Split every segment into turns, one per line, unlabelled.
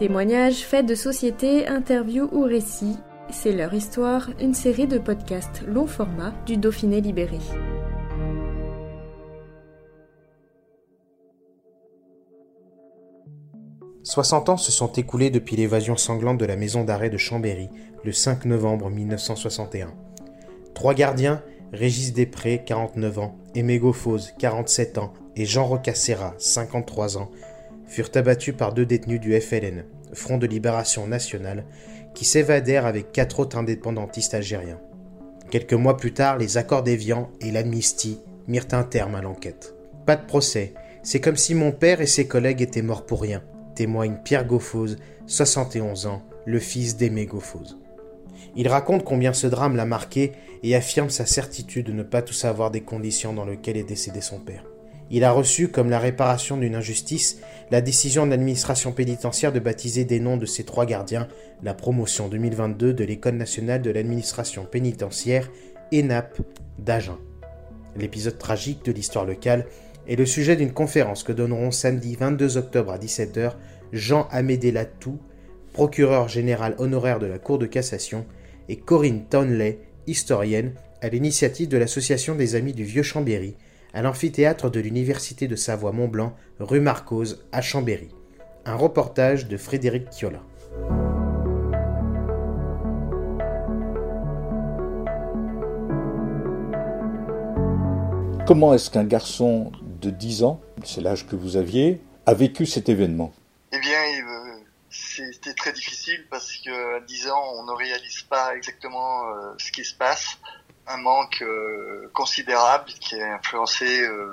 Témoignages, faits de société, interviews ou récits, c'est leur histoire, une série de podcasts long format du Dauphiné libéré.
« 60 ans se sont écoulés depuis l'évasion sanglante de la maison d'arrêt de Chambéry le 5 novembre 1961. Trois gardiens, Régis Després, 49 ans, Aimé Goffose, 47 ans, et Jean Rocasera, 53 ans, furent abattus par deux détenus du FLN, Front de Libération Nationale, qui s'évadèrent avec quatre autres indépendantistes algériens. Quelques mois plus tard, les accords d'Évian et l'amnistie mirent un terme à l'enquête. Pas de procès, c'est comme si mon père et ses collègues étaient morts pour rien, témoigne Pierre Goffose, 71 ans, le fils d'Aimé Goffose. Il raconte combien ce drame l'a marqué et affirme sa certitude de ne pas tout savoir des conditions dans lesquelles est décédé son père. Il a reçu, comme la réparation d'une injustice, la décision de l'administration pénitentiaire de baptiser des noms de ses trois gardiens la promotion 2022 de l'École nationale de l'administration pénitentiaire ENAP d'Agen. L'épisode tragique de l'histoire locale est le sujet d'une conférence que donneront samedi 22 octobre à 17h Jean Amédée Latou, procureur général honoraire de la Cour de cassation, et Corinne Townley, historienne, à l'initiative de l'Association des Amis du Vieux Chambéry, à l'amphithéâtre de l'Université de Savoie-Mont-Blanc, rue Marcose, à Chambéry. Un reportage de Frédéric Kiola.
Comment est-ce qu'un garçon de 10 ans, c'est l'âge que vous aviez, a vécu cet événement?
Eh bien, c'était très difficile parce qu'à 10 ans, on ne réalise pas exactement euh, ce qui se passe un manque euh, considérable qui a influencé euh,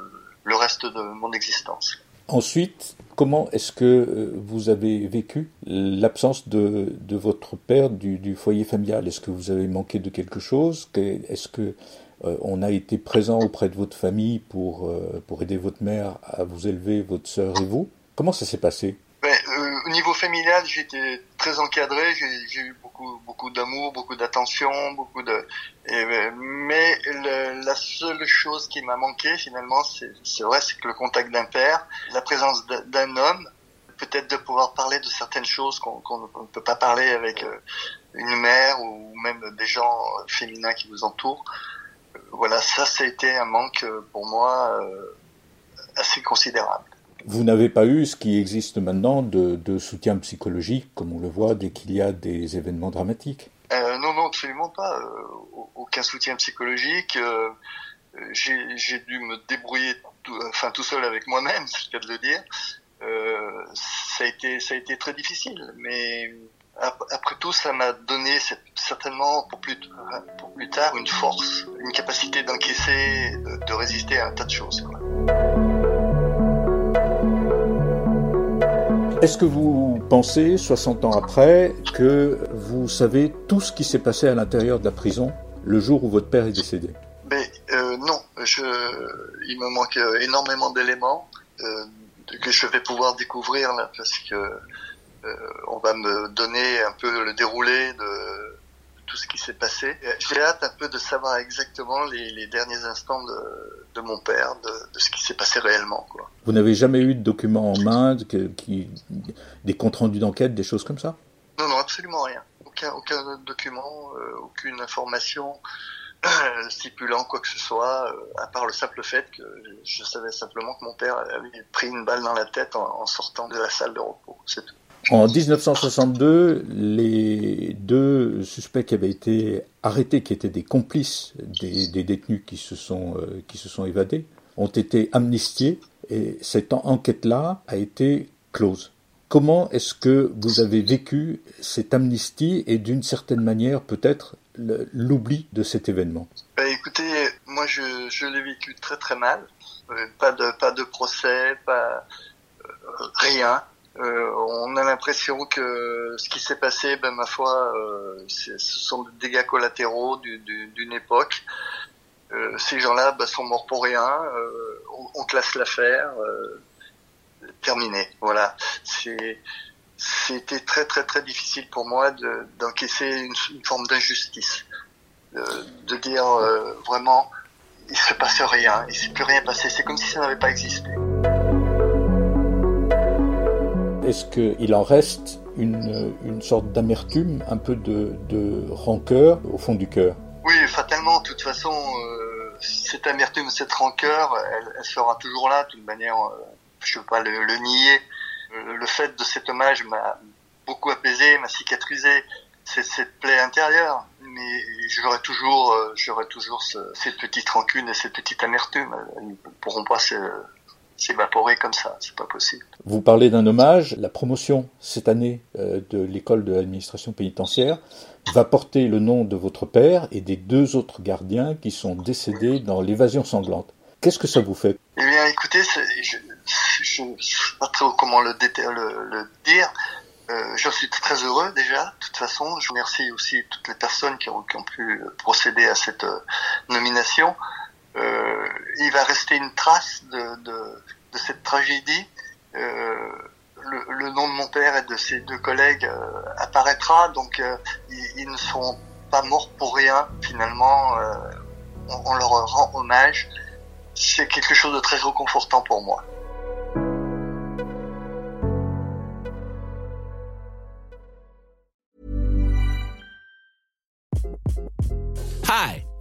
le reste de mon existence.
Ensuite, comment est-ce que euh, vous avez vécu l'absence de, de, votre père du, foyer familial? Est-ce que vous avez manqué de quelque chose? Est-ce que on a été présent auprès de votre famille pour, pour aider votre mère à vous élever, votre sœur et vous? Comment ça s'est passé?
Ben, au niveau familial, j'étais très encadré. J'ai eu beaucoup, beaucoup d'amour, beaucoup d'attention, beaucoup de. Mais la seule chose qui m'a manqué finalement, c'est vrai, c'est que le contact d'un père, la présence d'un homme, peut-être de pouvoir parler de certaines choses qu'on ne peut pas parler avec une mère ou même des gens féminins qui vous entourent. Voilà, ça, ça a été un manque pour moi assez considérable.
Vous n'avez pas eu ce qui existe maintenant de, soutien psychologique, comme on le voit dès qu'il y a des événements dramatiques
euh, Non, non, absolument pas. Euh, aucun soutien psychologique. Euh, J'ai dû me débrouiller tout, enfin, tout seul avec moi-même, c'est le cas de le dire. Ça, a été, très difficile, mais après tout, ça m'a donné certainement pour plus, tard une force, une capacité d'encaisser, de, résister à un tas de choses.
Est-ce que vous pensez, 60 ans après, que vous savez tout ce qui s'est passé à l'intérieur de la prison le jour où votre père est décédé?
Mais euh, non, il me manque énormément d'éléments euh, que je vais pouvoir découvrir parce que euh, on va me donner un peu le déroulé de tout ce qui s'est passé. J'ai hâte un peu de savoir exactement les, les derniers instants de, de mon père, de, de ce qui s'est passé réellement. Quoi.
Vous n'avez jamais eu de documents en main, qui, des comptes rendus d'enquête, des choses comme ça?
Non, non, absolument rien. Aucun, aucun document, euh, aucune information euh, stipulant quoi que ce soit, euh, à part le simple fait que je savais simplement que mon père avait pris une balle dans la tête en, en sortant de la salle de repos. C'est tout.
En 1962, les deux suspects qui avaient été arrêtés, qui étaient des complices des, détenus qui se, sont, euh, qui se sont évadés, ont été amnistiés et cette enquête-là a été close. Comment est-ce que vous avez vécu cette amnistie et d'une certaine manière peut-être l'oubli de cet événement?
Bah, Écoutez, moi, je, je l'ai vécu très très mal. Euh, pas de pas de procès, pas euh, rien. Euh, on a l'impression que ce qui s'est passé, ben ma foi, ce sont des dégâts collatéraux d'une époque. ces gens-là ben, sont morts pour rien. On, classe l'affaire. terminé. Voilà. C'était très très très difficile pour moi d'encaisser une, une, forme d'injustice, de, de, dire vraiment il se passe rien, il s'est plus rien passé, c'est comme si ça n'avait pas existé.
Est-ce qu'il en reste une, une sorte d'amertume, un peu de, rancœur au fond du cœur?
Oui, fatalement, de toute façon, euh, cette amertume, cette rancœur, elle, sera toujours là, de toute manière, euh, je ne veux pas le, nier. Le, le fait de cet hommage m'a beaucoup apaisé, m'a cicatrisé, c'est cette plaie intérieure mais j'aurai toujours, euh, j'aurai toujours ce, cette petite rancune et cette petite amertume. Elles ne pourront pas s'évaporer comme ça, c'est pas possible.
Vous parlez d'un hommage, la promotion cette année euh, de l'école de l'administration pénitentiaire va porter le nom de votre père et des deux autres gardiens qui sont décédés dans l'évasion sanglante. Qu'est-ce que ça vous fait?
Eh bien, écoutez, je ne sais pas trop comment le, le, le dire, euh, je suis très heureux déjà. De toute façon, je remercie aussi toutes les personnes qui ont, qui ont pu procéder à cette euh, nomination. Euh, il va rester une trace de, de, de cette tragédie. Euh, le, nom de mon père et de ses deux collègues euh, apparaîtra, donc ils, ils, ne sont pas morts pour rien. Finalement, on, on leur rend hommage. C'est quelque chose de très réconfortant pour moi.
Hi,